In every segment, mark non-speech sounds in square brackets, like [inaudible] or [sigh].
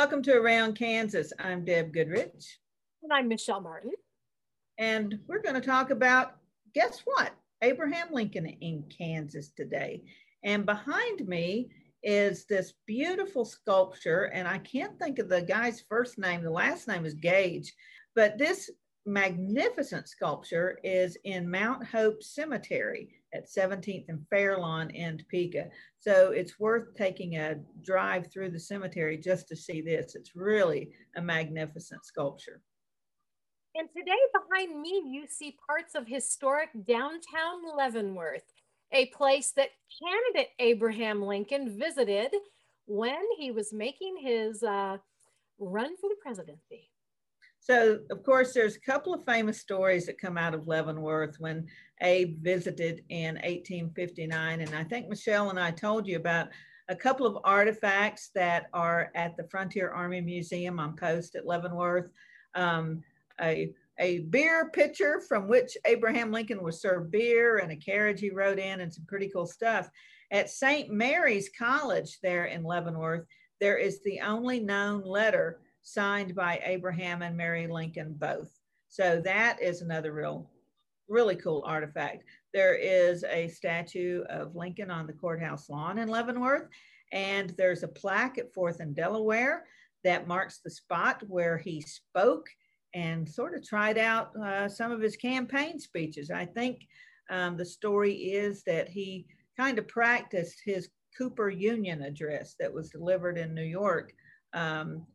Welcome to Around Kansas. I'm Deb Goodrich. And I'm Michelle Martin. And we're going to talk about, guess what? Abraham Lincoln in Kansas today. And behind me is this beautiful sculpture. And I can't think of the guy's first name. The last name is Gage. But this magnificent sculpture is in Mount Hope Cemetery at 17th and Fairlawn in Topeka. So it's worth taking a drive through the cemetery just to see this. It's really a magnificent sculpture. And today behind me, you see parts of historic downtown Leavenworth, a place that candidate Abraham Lincoln visited when he was making his uh, run for the presidency. So, of course, there's a couple of famous stories that come out of Leavenworth when Abe visited in 1859. And I think Michelle and I told you about a couple of artifacts that are at the Frontier Army Museum on post at Leavenworth. Um, a, a beer pitcher from which Abraham Lincoln was served beer and a carriage he rode in and some pretty cool stuff. At St. Mary's College there in Leavenworth, there is the only known letter signed by Abraham and Mary Lincoln both. So that is another real, really cool artifact. There is a statue of Lincoln on the courthouse lawn in Leavenworth, and there's a plaque at 4th and Delaware that marks the spot where he spoke and sort of tried out uh, some of his campaign speeches. I think um, the story is that he kind of practiced his Cooper Union address that was delivered in New York um,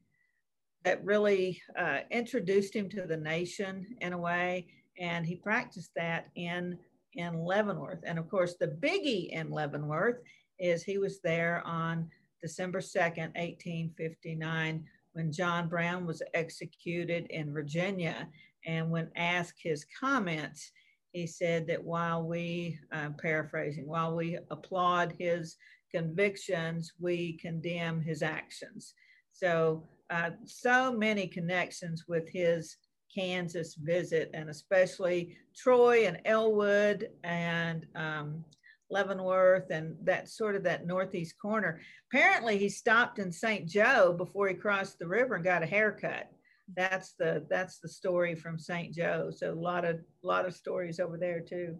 that really uh, introduced him to the nation in a way. And he practiced that in, in Leavenworth. And of course, the biggie in Leavenworth is he was there on December 2nd, 1859, when John Brown was executed in Virginia. And when asked his comments, he said that while we, paraphrasing, while we applaud his convictions, we condemn his actions. So uh, so many connections with his Kansas visit, and especially Troy and Elwood and um, Leavenworth and that sort of that northeast corner. Apparently, he stopped in St. Joe before he crossed the river and got a haircut. That's the that's the story from St. Joe. So a lot of lot of stories over there too.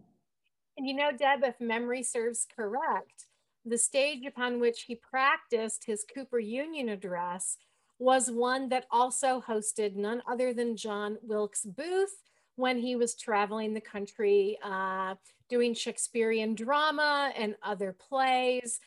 And you know, Deb, if memory serves correct, the stage upon which he practiced his Cooper Union address was one that also hosted none other than John Wilkes Booth when he was traveling the country uh, doing Shakespearean drama and other plays.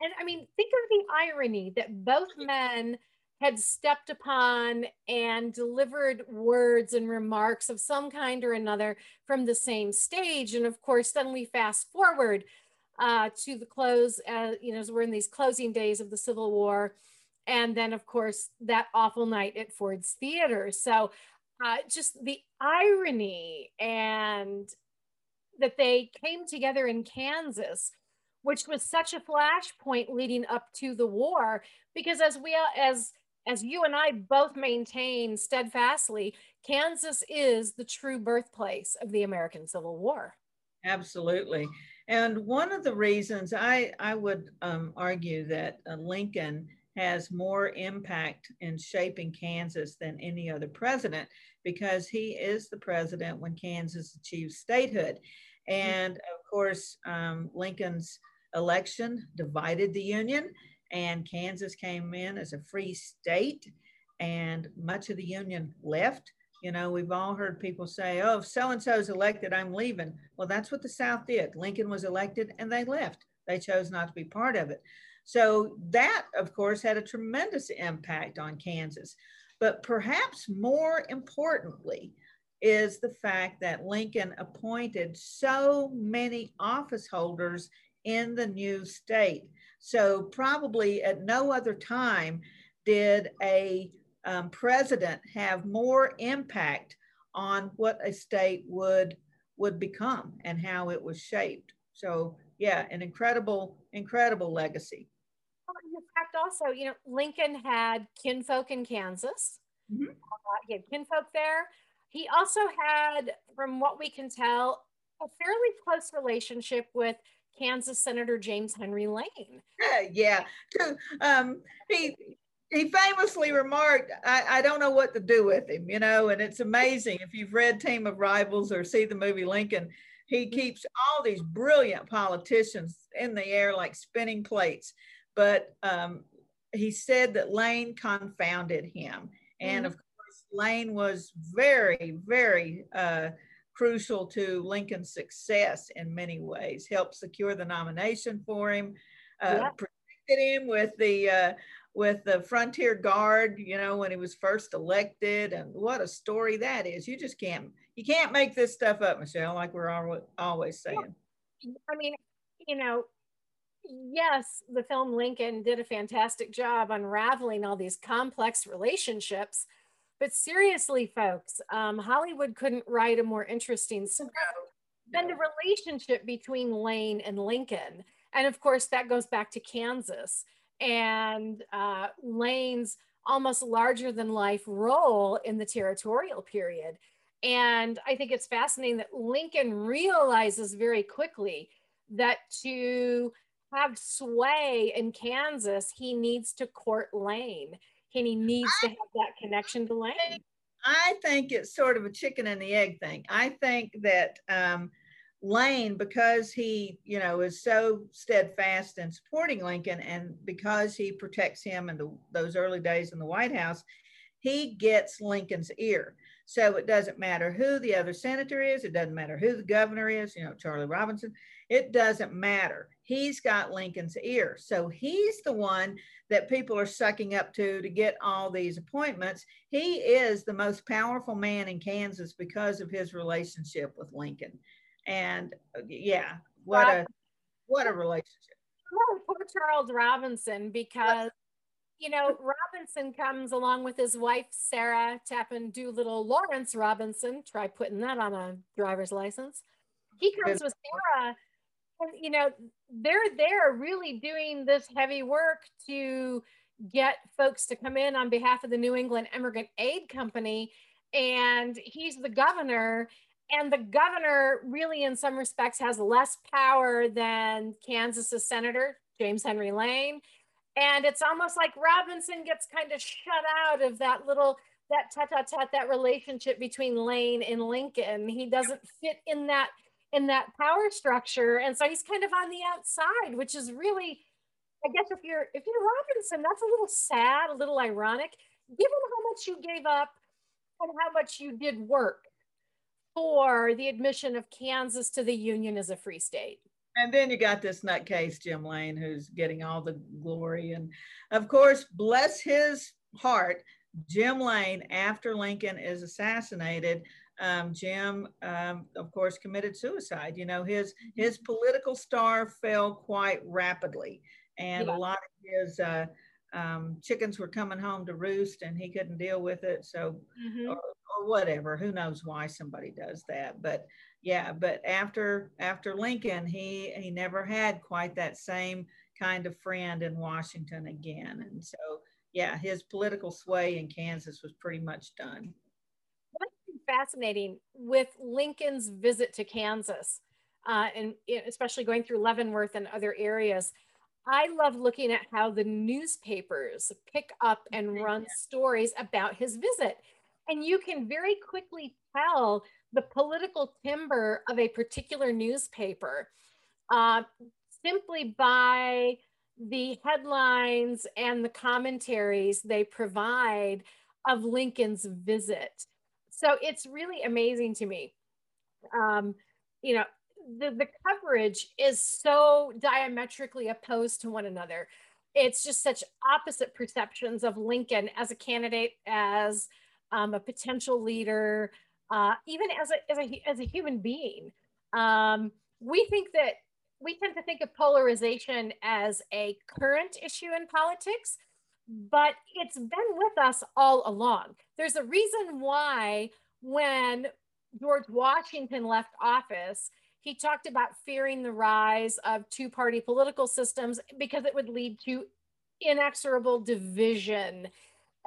And I mean, think of the irony that both men had stepped upon and delivered words and remarks of some kind or another from the same stage. And of course, then we fast forward uh, to the close, uh, you know, as we're in these closing days of the Civil War and then of course that awful night at Ford's Theater. So uh, just the irony and that they came together in Kansas, which was such a flashpoint leading up to the war, because as we as as you and I both maintain steadfastly, Kansas is the true birthplace of the American Civil War. Absolutely. And one of the reasons I, I would um, argue that uh, Lincoln has more impact in shaping Kansas than any other president because he is the president when Kansas achieves statehood. And of course, um, Lincoln's election divided the Union, and Kansas came in as a free state, and much of the Union left. You know, we've all heard people say, oh, if so and so is elected, I'm leaving. Well, that's what the South did. Lincoln was elected and they left. They chose not to be part of it. So that, of course, had a tremendous impact on Kansas. But perhaps more importantly, is the fact that Lincoln appointed so many office holders in the new state. So, probably at no other time did a um, president have more impact on what a state would would become and how it was shaped. So, yeah, an incredible, incredible legacy. Fact, also, you know, Lincoln had kinfolk in Kansas. Mm-hmm. Uh, he had kinfolk there. He also had, from what we can tell, a fairly close relationship with Kansas Senator James Henry Lane. yeah, um, he he famously remarked, I, I don't know what to do with him, you know, and it's amazing. If you've read Team of Rivals or see the movie Lincoln, he mm-hmm. keeps all these brilliant politicians in the air like spinning plates. But um, he said that Lane confounded him. And mm-hmm. of course, Lane was very, very uh, crucial to Lincoln's success in many ways, helped secure the nomination for him, uh, yeah. protected him with the uh, with the Frontier Guard, you know, when he was first elected, and what a story that is. You just can't you can't make this stuff up, Michelle, like we're always saying. I mean, you know, yes, the film Lincoln did a fantastic job unraveling all these complex relationships. But seriously, folks, um, Hollywood couldn't write a more interesting story than the relationship between Lane and Lincoln. And of course, that goes back to Kansas and uh, Lane's almost larger than life role in the territorial period. And I think it's fascinating that Lincoln realizes very quickly that to have sway in Kansas, he needs to court Lane and he needs I, to have that connection to Lane. I think it's sort of a chicken and the egg thing. I think that um, Lane, because he, you know, is so steadfast in supporting Lincoln and because he protects him in the, those early days in the White House, he gets Lincoln's ear. So it doesn't matter who the other senator is, it doesn't matter who the governor is, you know, Charlie Robinson, it doesn't matter. He's got Lincoln's ear. So he's the one that people are sucking up to to get all these appointments. He is the most powerful man in Kansas because of his relationship with Lincoln. And yeah, what a what a relationship. Oh, poor Charles Robinson because you know Robinson comes along with his wife Sarah Tappan Doolittle Lawrence Robinson. Try putting that on a driver's license. He comes with Sarah, you know they're there really doing this heavy work to get folks to come in on behalf of the New England Emigrant Aid Company. And he's the governor. And the governor really in some respects has less power than kansas's senator james henry lane. And it's almost like robinson gets kind of shut out of that little that tete-a-tete that relationship between lane and lincoln. He doesn't fit in that in that power structure and so he's kind of on the outside which is really i guess if you're if you're robinson that's a little sad a little ironic given how much you gave up and how much you did work for the admission of Kansas to the Union as a free state. And then you got this nutcase, Jim Lane, who's getting all the glory. And of course, bless his heart, Jim Lane, after Lincoln is assassinated, um, Jim, um, of course, committed suicide. You know, his his political star fell quite rapidly, and yeah. a lot of his uh, um, chickens were coming home to roost, and he couldn't deal with it. So, mm-hmm. or, or whatever. Who knows why somebody does that? But yeah, but after after Lincoln, he he never had quite that same kind of friend in Washington again. And so yeah, his political sway in Kansas was pretty much done. Fascinating with Lincoln's visit to Kansas, uh, and especially going through Leavenworth and other areas, I love looking at how the newspapers pick up and run stories about his visit. And you can very quickly tell the political timber of a particular newspaper uh, simply by the headlines and the commentaries they provide of Lincoln's visit. So it's really amazing to me. Um, you know, the, the coverage is so diametrically opposed to one another. It's just such opposite perceptions of Lincoln as a candidate, as um, a potential leader, uh, even as a, as a, as a human being. Um, we think that we tend to think of polarization as a current issue in politics, but it's been with us all along. There's a reason why when George Washington left office, he talked about fearing the rise of two party political systems because it would lead to inexorable division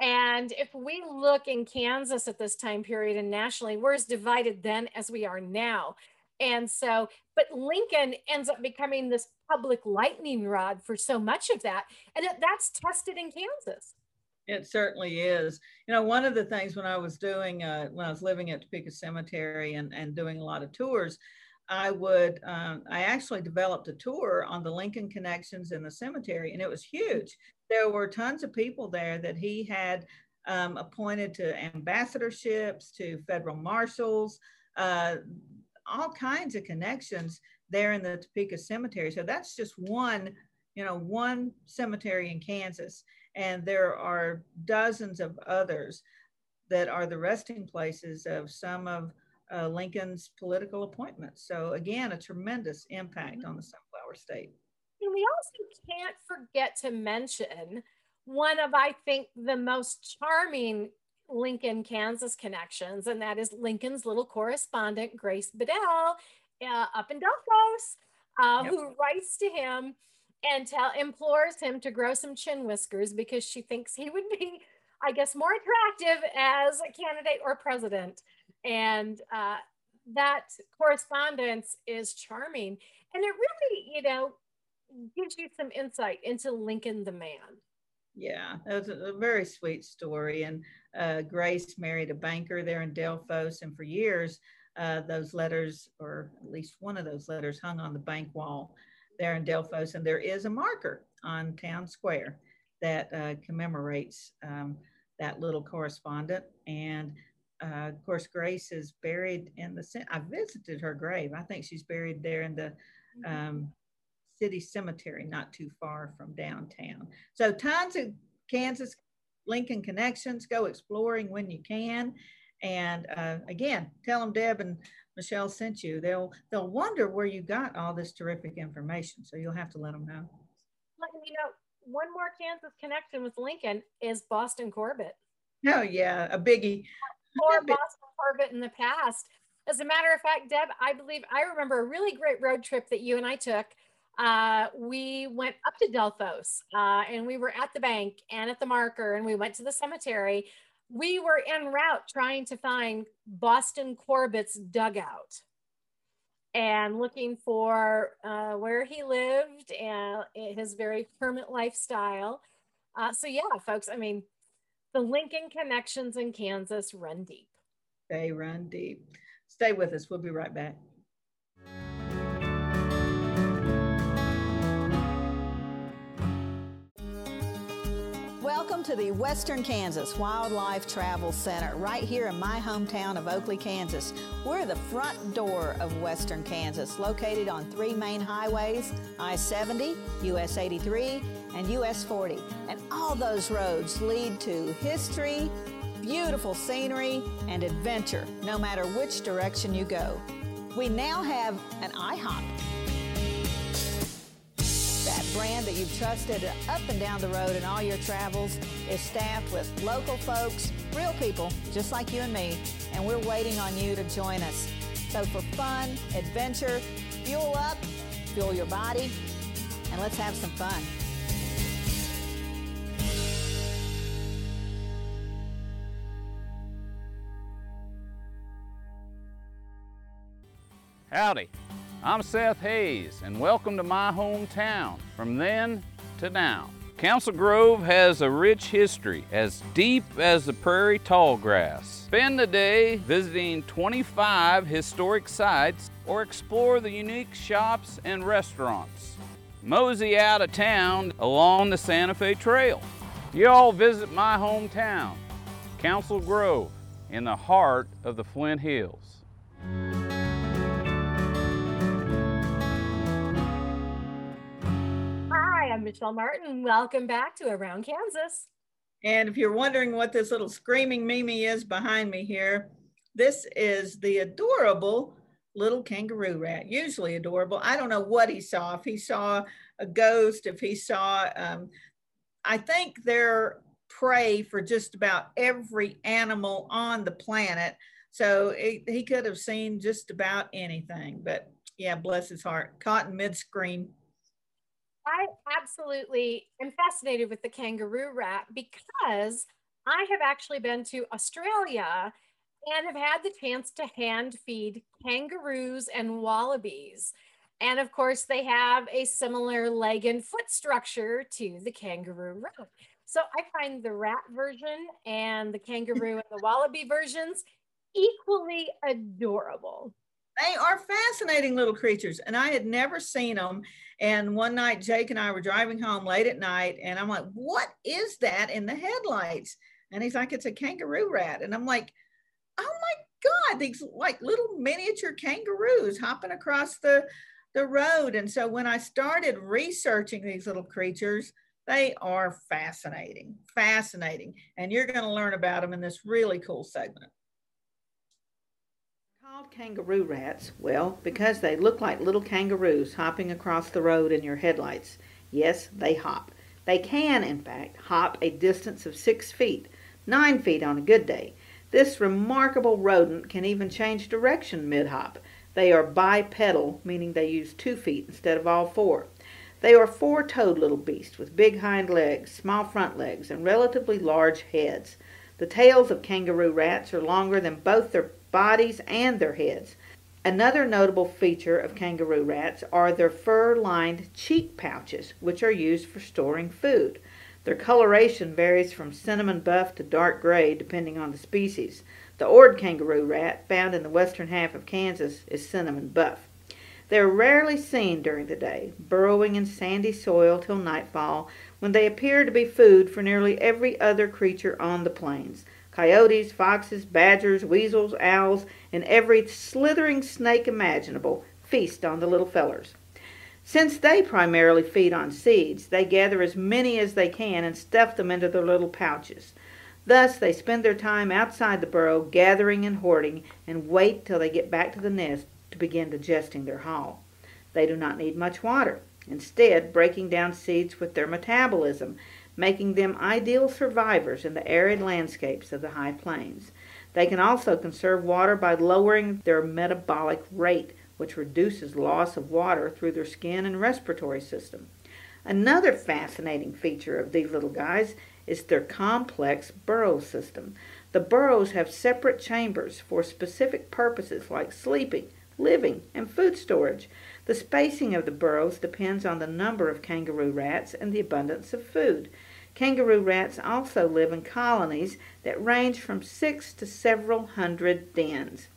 and if we look in Kansas at this time period and nationally, we're as divided then as we are now. And so, but Lincoln ends up becoming this public lightning rod for so much of that. And that's tested in Kansas. It certainly is. You know, one of the things when I was doing, uh, when I was living at Topeka Cemetery and, and doing a lot of tours, I would, um, I actually developed a tour on the Lincoln connections in the cemetery, and it was huge. There were tons of people there that he had um, appointed to ambassadorships, to federal marshals, uh, all kinds of connections there in the Topeka Cemetery. So that's just one, you know, one cemetery in Kansas. And there are dozens of others that are the resting places of some of uh, Lincoln's political appointments. So again, a tremendous impact on the Sunflower State. And we also can't forget to mention one of, I think, the most charming Lincoln, Kansas connections, and that is Lincoln's little correspondent, Grace Bedell, uh, up in Delphos, uh, yep. who writes to him and tell, implores him to grow some chin whiskers because she thinks he would be, I guess, more attractive as a candidate or president. And uh, that correspondence is charming. And it really, you know, gives you some insight into Lincoln the man. Yeah, that was a, very sweet story. And uh, Grace married a banker there in Delphos, and for years, uh, those letters, or at least one of those letters, hung on the bank wall there in Delphos. And there is a marker on Town Square that uh, commemorates um, that little correspondent. And uh, of course, Grace is buried in the. I visited her grave. I think she's buried there in the mm-hmm. um, city cemetery, not too far from downtown. So tons of Kansas Lincoln connections. Go exploring when you can. And uh, again, tell them Deb and Michelle sent you. They'll they'll wonder where you got all this terrific information. So you'll have to let them know. You know, one more Kansas connection with Lincoln is Boston Corbett. Oh yeah, a biggie. Or Boston Corbett in the past. As a matter of fact, Deb, I believe I remember a really great road trip that you and I took uh, we went up to Delphos uh, and we were at the bank and at the marker and we went to the cemetery. We were en route trying to find Boston Corbett's dugout and looking for uh, where he lived and his very hermit lifestyle. Uh, so, yeah, folks, I mean, the Lincoln connections in Kansas run deep. They run deep. Stay with us. We'll be right back. To the Western Kansas Wildlife Travel Center, right here in my hometown of Oakley, Kansas. We're the front door of Western Kansas, located on three main highways I 70, US 83, and US 40. And all those roads lead to history, beautiful scenery, and adventure, no matter which direction you go. We now have an IHOP brand that you've trusted up and down the road in all your travels is staffed with local folks, real people just like you and me, and we're waiting on you to join us. So for fun, adventure, fuel up, fuel your body, and let's have some fun. Howdy. I'm Seth Hayes, and welcome to my hometown, from then to now. Council Grove has a rich history as deep as the prairie tall grass. Spend the day visiting 25 historic sites or explore the unique shops and restaurants. Mosey out of town along the Santa Fe Trail. Y'all visit my hometown, Council Grove, in the heart of the Flint Hills. Michelle Martin. Welcome back to Around Kansas. And if you're wondering what this little screaming Mimi is behind me here, this is the adorable little kangaroo rat, usually adorable. I don't know what he saw. If he saw a ghost, if he saw, um, I think they're prey for just about every animal on the planet. So it, he could have seen just about anything. But yeah, bless his heart, caught in mid scream. I absolutely am fascinated with the kangaroo rat because I have actually been to Australia and have had the chance to hand feed kangaroos and wallabies. And of course, they have a similar leg and foot structure to the kangaroo rat. So I find the rat version and the kangaroo and the wallaby versions equally adorable. They are fascinating little creatures, and I had never seen them. And one night, Jake and I were driving home late at night, and I'm like, What is that in the headlights? And he's like, It's a kangaroo rat. And I'm like, Oh my God, these like little miniature kangaroos hopping across the, the road. And so when I started researching these little creatures, they are fascinating, fascinating. And you're going to learn about them in this really cool segment. Called kangaroo rats, well, because they look like little kangaroos hopping across the road in your headlights. Yes, they hop. They can, in fact, hop a distance of six feet, nine feet on a good day. This remarkable rodent can even change direction mid hop. They are bipedal, meaning they use two feet instead of all four. They are four toed little beasts with big hind legs, small front legs, and relatively large heads. The tails of kangaroo rats are longer than both their bodies and their heads. Another notable feature of kangaroo rats are their fur lined cheek pouches, which are used for storing food. Their coloration varies from cinnamon buff to dark gray depending on the species. The Ord kangaroo rat, found in the western half of Kansas, is cinnamon buff. They are rarely seen during the day, burrowing in sandy soil till nightfall, when they appear to be food for nearly every other creature on the plains coyotes, foxes, badgers, weasels, owls, and every slithering snake imaginable feast on the little fellers. Since they primarily feed on seeds, they gather as many as they can and stuff them into their little pouches. Thus, they spend their time outside the burrow gathering and hoarding and wait till they get back to the nest to begin digesting their haul. They do not need much water, instead, breaking down seeds with their metabolism, making them ideal survivors in the arid landscapes of the high plains. They can also conserve water by lowering their metabolic rate, which reduces loss of water through their skin and respiratory system. Another fascinating feature of these little guys is their complex burrow system. The burrows have separate chambers for specific purposes like sleeping, living, and food storage. The spacing of the burrows depends on the number of kangaroo rats and the abundance of food. Kangaroo rats also live in colonies that range from six to several hundred dens.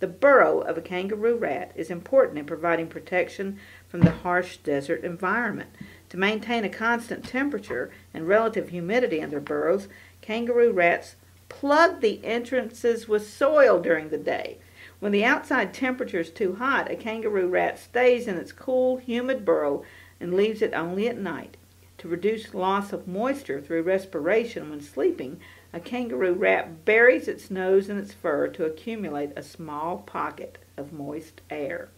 The burrow of a kangaroo rat is important in providing protection from the harsh desert environment. To maintain a constant temperature and relative humidity in their burrows, kangaroo rats plug the entrances with soil during the day. When the outside temperature is too hot, a kangaroo rat stays in its cool, humid burrow and leaves it only at night. To reduce loss of moisture through respiration when sleeping, a kangaroo rat buries its nose in its fur to accumulate a small pocket of moist air.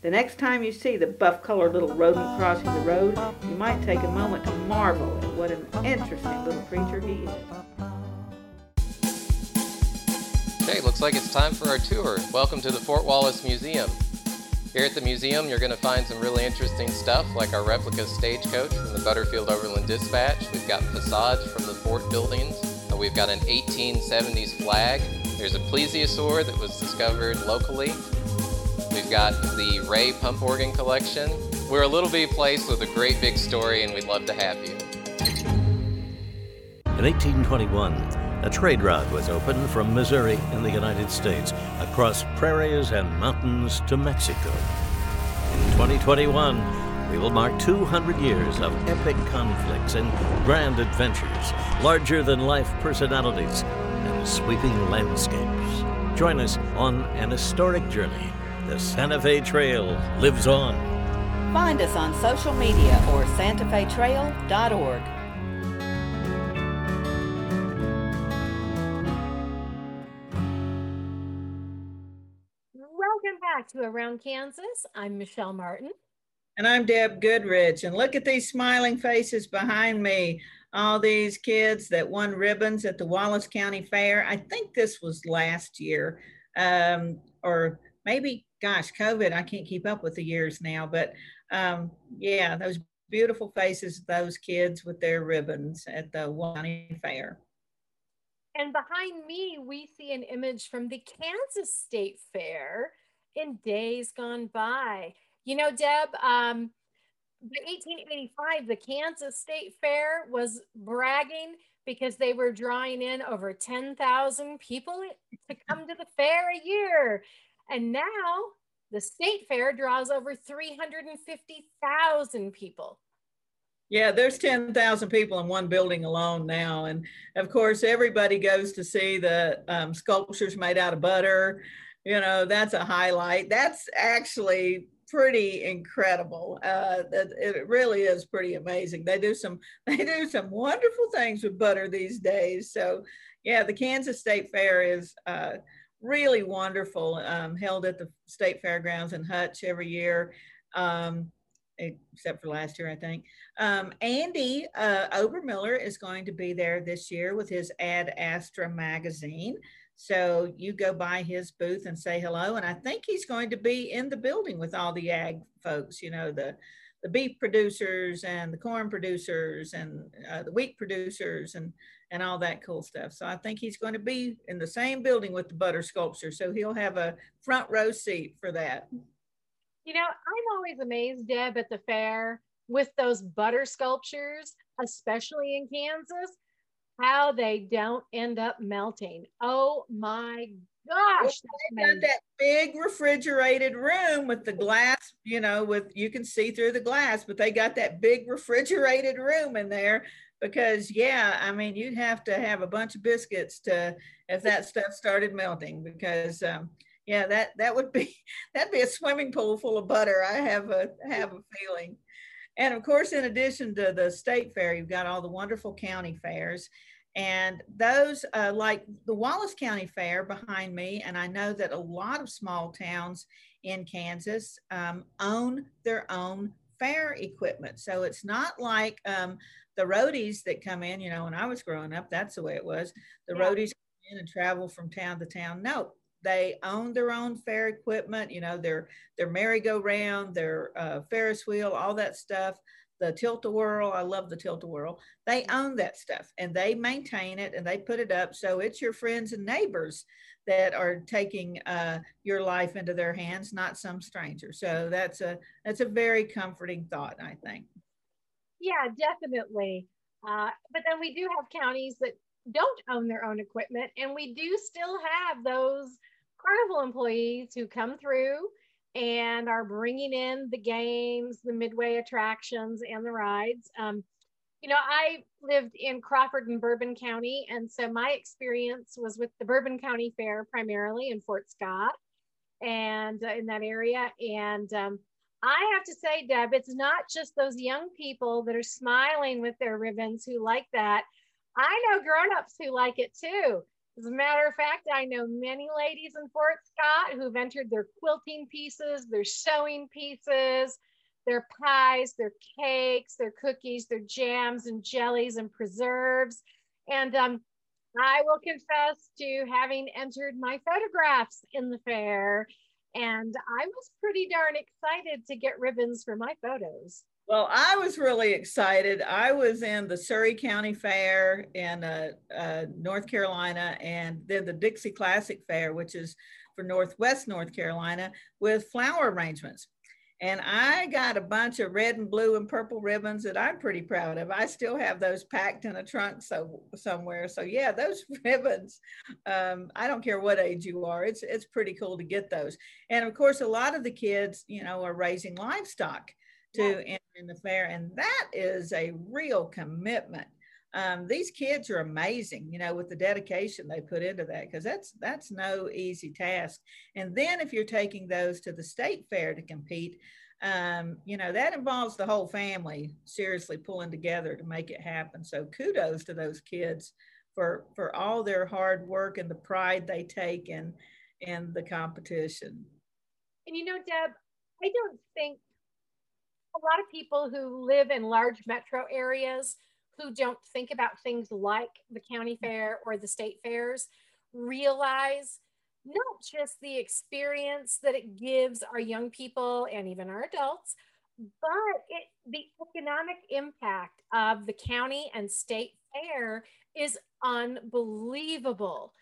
The next time you see the buff colored little rodent crossing the road, you might take a moment to marvel at what an interesting little creature he is. Okay, looks like it's time for our tour. Welcome to the Fort Wallace Museum. Here at the museum, you're going to find some really interesting stuff like our replica stagecoach from the Butterfield Overland Dispatch. We've got facades from the fort buildings. Uh, we've got an 1870s flag. There's a plesiosaur that was discovered locally. We've got the Ray pump organ collection. We're a little bitty place with a great big story, and we'd love to have you. In 1821, a trade route was opened from Missouri in the United States across prairies and mountains to Mexico. In 2021, we will mark 200 years of epic conflicts and grand adventures, larger than life personalities, and sweeping landscapes. Join us on an historic journey. The Santa Fe Trail lives on. Find us on social media or santafetrail.org. to Around Kansas. I'm Michelle Martin. And I'm Deb Goodrich. And look at these smiling faces behind me. All these kids that won ribbons at the Wallace County Fair. I think this was last year, um, or maybe, gosh, COVID. I can't keep up with the years now. But um, yeah, those beautiful faces, those kids with their ribbons at the Wallace County Fair. And behind me, we see an image from the Kansas State Fair in days gone by. You know, Deb, um, by 1885, the Kansas State Fair was bragging because they were drawing in over 10,000 people to come to the fair a year. And now the state fair draws over 350,000 people. Yeah, there's 10,000 people in one building alone now. And of course, everybody goes to see the um, sculptures made out of butter. You know, that's a highlight. That's actually pretty incredible. Uh, it really is pretty amazing. They do some [laughs] they do some wonderful things with butter these days. So yeah, the Kansas State Fair is uh, really wonderful. Um, held at the State Fairgrounds in Hutch every year. Um, except for last year, I think. Um, Andy uh, Obermiller is going to be there this year with his Ad Astra magazine. So you go by his booth and say hello. And I think he's going to be in the building with all the ag folks, you know, the, the beef producers and the corn producers and uh, the wheat producers and, and all that cool stuff. So I think he's going to be in the same building with the butter sculpture. So he'll have a front row seat for that. You know, I'm always amazed, Deb, at the fair with those butter sculptures, especially in Kansas how they don't end up melting. Oh my gosh. They got that big refrigerated room with the glass, you know, with you can see through the glass, but they got that big refrigerated room in there because yeah, I mean, you'd have to have a bunch of biscuits to if that stuff started melting because um, yeah, that that would be [laughs] that'd be a swimming pool full of butter. I have a have a feeling. And of course, in addition to the state fair, you've got all the wonderful county fairs. And those, uh, like the Wallace County Fair behind me, and I know that a lot of small towns in Kansas um, own their own fair equipment. So it's not like um, the roadies that come in, you know, when I was growing up, that's the way it was. The yeah. roadies come in and travel from town to town. No, they own their own fair equipment, you know, their their merry-go-round, their uh, Ferris wheel, all that stuff. The tilt-a-whirl, I love the tilt-a-whirl. They own that stuff and they maintain it and they put it up so it's your friends and neighbors that are taking uh, your life into their hands, not some stranger. So that's a that's a very comforting thought, I think. Yeah, definitely. Uh, but then we do have counties that don't own their own equipment, and we do still have those carnival employees who come through and are bringing in the games, the midway attractions, and the rides. Um, you know, I lived in Crawford and Bourbon County, and so my experience was with the Bourbon County Fair primarily in Fort Scott and uh, in that area. And um, I have to say, Deb, it's not just those young people that are smiling with their ribbons who like that. I know grown-ups who like it too. As a matter of fact, I know many ladies in Fort Scott who've entered their quilting pieces, their sewing pieces, their pies, their cakes, their cookies, their jams and jellies and preserves. And um, I will confess to having entered my photographs in the fair. And I was pretty darn excited to get ribbons for my photos. Well, I was really excited. I was in the Surry County Fair in uh, uh, North Carolina and then the Dixie Classic Fair, which is for Northwest North Carolina with flower arrangements. And I got a bunch of red and blue and purple ribbons that I'm pretty proud of. I still have those packed in a trunk so somewhere. So yeah, those [laughs] ribbons. Um, I don't care what age you are. It's it's pretty cool to get those. And of course, a lot of the kids, you know, are raising livestock to yeah. In the fair. And that is a real commitment. Um, these kids are amazing, you know, with the dedication they put into that, because that's that's no easy task. And then if you're taking those to the state fair to compete, um, you know, that involves the whole family seriously pulling together to make it happen. So kudos to those kids for for all their hard work and the pride they take in in the competition. And you know, Deb, I don't think a lot of people who live in large metro areas who don't think about things like the county fair or the state fairs realize not just the experience that it gives our young people and even our adults, but it, the economic impact of the county and state fair is unbelievable.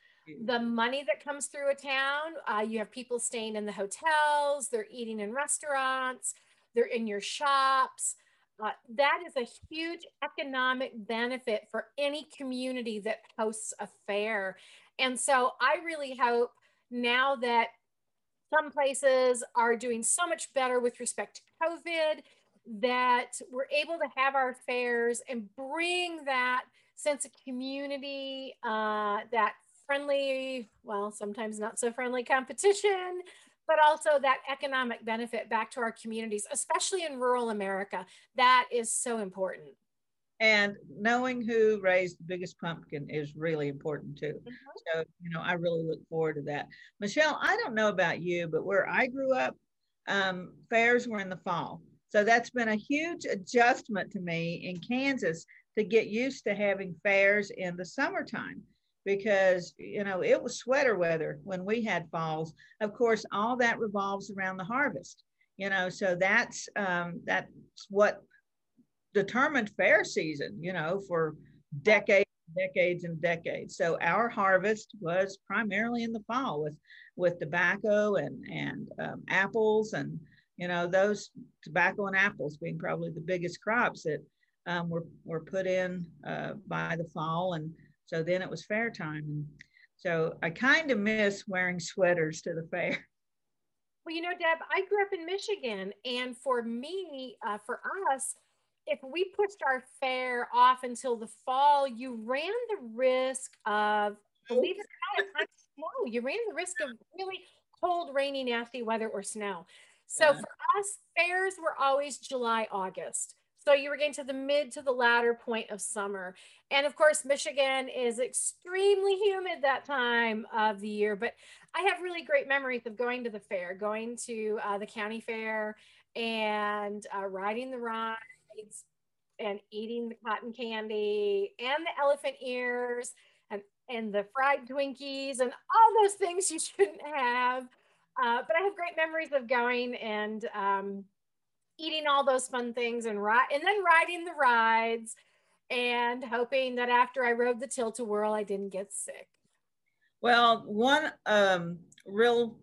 The money that comes through a town, uh, you have people staying in the hotels, they're eating in restaurants, they're in your shops. uh, that is a huge economic benefit for any community that hosts a fair. And so I really hope now that some places are doing so much better with respect to COVID that we're able to have our fairs and bring that sense of community, uh, that friendly, well, sometimes not so friendly competition, but also that economic benefit back to our communities, especially in rural America. That is so important. And knowing who raised the biggest pumpkin is really important too. Mm-hmm. So, you know, I really look forward to that. Michelle, I don't know about you, but where I grew up, um, fairs were in the fall. So that's been a huge adjustment to me in Kansas to get used to having fairs in the summertime because you know it was sweater weather when we had falls. Of course all that revolves around the harvest you know so that's um, that's what determined fair season you know for decades decades and decades. So our harvest was primarily in the fall with with tobacco and and um, apples and you know those tobacco and apples being probably the biggest crops that um, were, were put in uh, by the fall and so then it was fair time. And so I kind of miss wearing sweaters to the fair. Well, you know, Deb, I grew up in Michigan. And for me, uh, for us, if we pushed our fair off until the fall, you ran the risk of, believe it or not, snow. You ran the risk of really cold, rainy, nasty weather or snow. So yeah. for us, fairs were always July, August. So you were getting to the mid to the latter point of summer. And of course, Michigan is extremely humid that time of the year. But I have really great memories of going to the fair, going to uh, the county fair and uh, riding the rides and eating the cotton candy and the elephant ears and, and the fried Twinkies and all those things you shouldn't have. Uh, but I have great memories of going and um, eating all those fun things and ride and then riding the rides and hoping that after I rode the tilt-a-whirl, I didn't get sick. Well, one um, real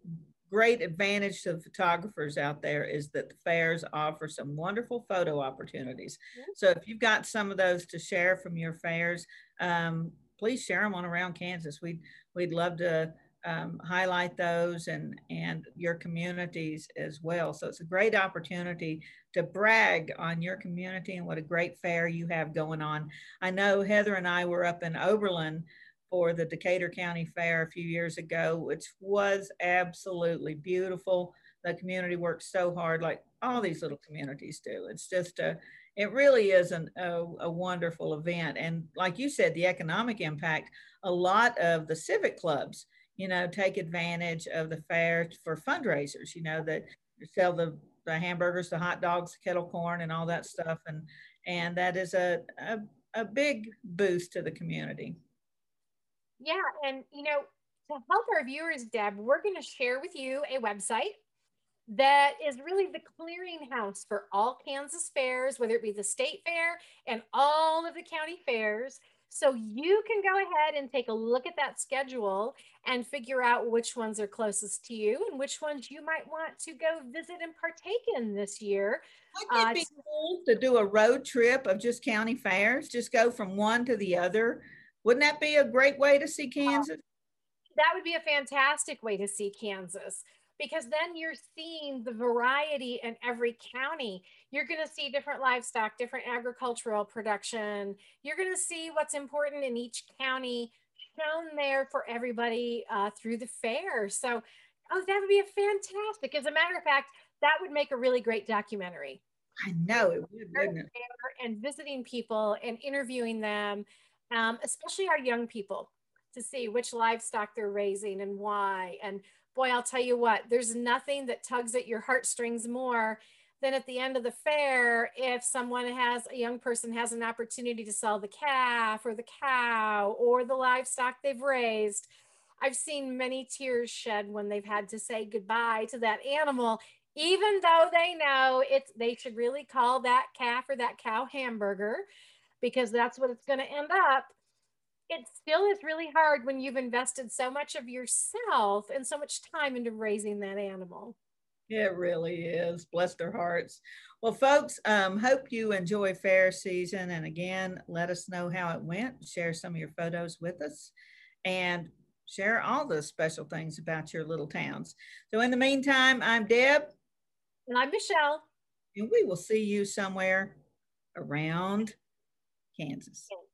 great advantage to the photographers out there is that the fairs offer some wonderful photo opportunities. So if you've got some of those to share from your fairs, um, please share them on around Kansas. We'd, we'd love to um, highlight those and, and your communities as well. So it's a great opportunity to brag on your community and what a great fair you have going on. I know Heather and I were up in Oberlin for the Decatur County Fair a few years ago, which was absolutely beautiful. The community worked so hard, like all these little communities do. It's just a, it really is an, a, a wonderful event. And like you said, the economic impact, a lot of the civic clubs you know, take advantage of the fair for fundraisers, you know, that sell the, the hamburgers, the hot dogs, the kettle corn and all that stuff. And, and that is a, a, a big boost to the community. Yeah. And, you know, to help our viewers, Deb, we're going to share with you a website that is really the clearinghouse for all Kansas fairs, whether it be the state fair and all of the county fairs. So you can go ahead and take a look at that schedule and figure out which ones are closest to you and which ones you might want to go visit and partake in this year. Wouldn't it uh, be cool to do a road trip of just county fairs? Just go from one to the other. Wouldn't that be a great way to see Kansas? That would be a fantastic way to see Kansas because then you're seeing the variety in every county. You're going to see different livestock, different agricultural production. You're going to see what's important in each county shown there for everybody uh, through the fair. So, oh, that would be a fantastic. As a matter of fact, that would make a really great documentary. I know it would, And visiting people and interviewing them, um, especially our young people, to see which livestock they're raising and why, and boy, I'll tell you what, there's nothing that tugs at your heartstrings more than at the end of the fair if someone has a young person has an opportunity to sell the calf or the cow or the livestock they've raised. I've seen many tears shed when they've had to say goodbye to that animal, even though they know it's they should really call that calf or that cow hamburger because that's what it's going to end up it still is really hard when you've invested so much of yourself and so much time into raising that animal. It really is. Bless their hearts. Well, folks, um, hope you enjoy fair season. And again, let us know how it went. Share some of your photos with us and share all the special things about your little towns. So in the meantime, I'm Deb. And I'm Michelle. And we will see you somewhere around Kansas. Kansas.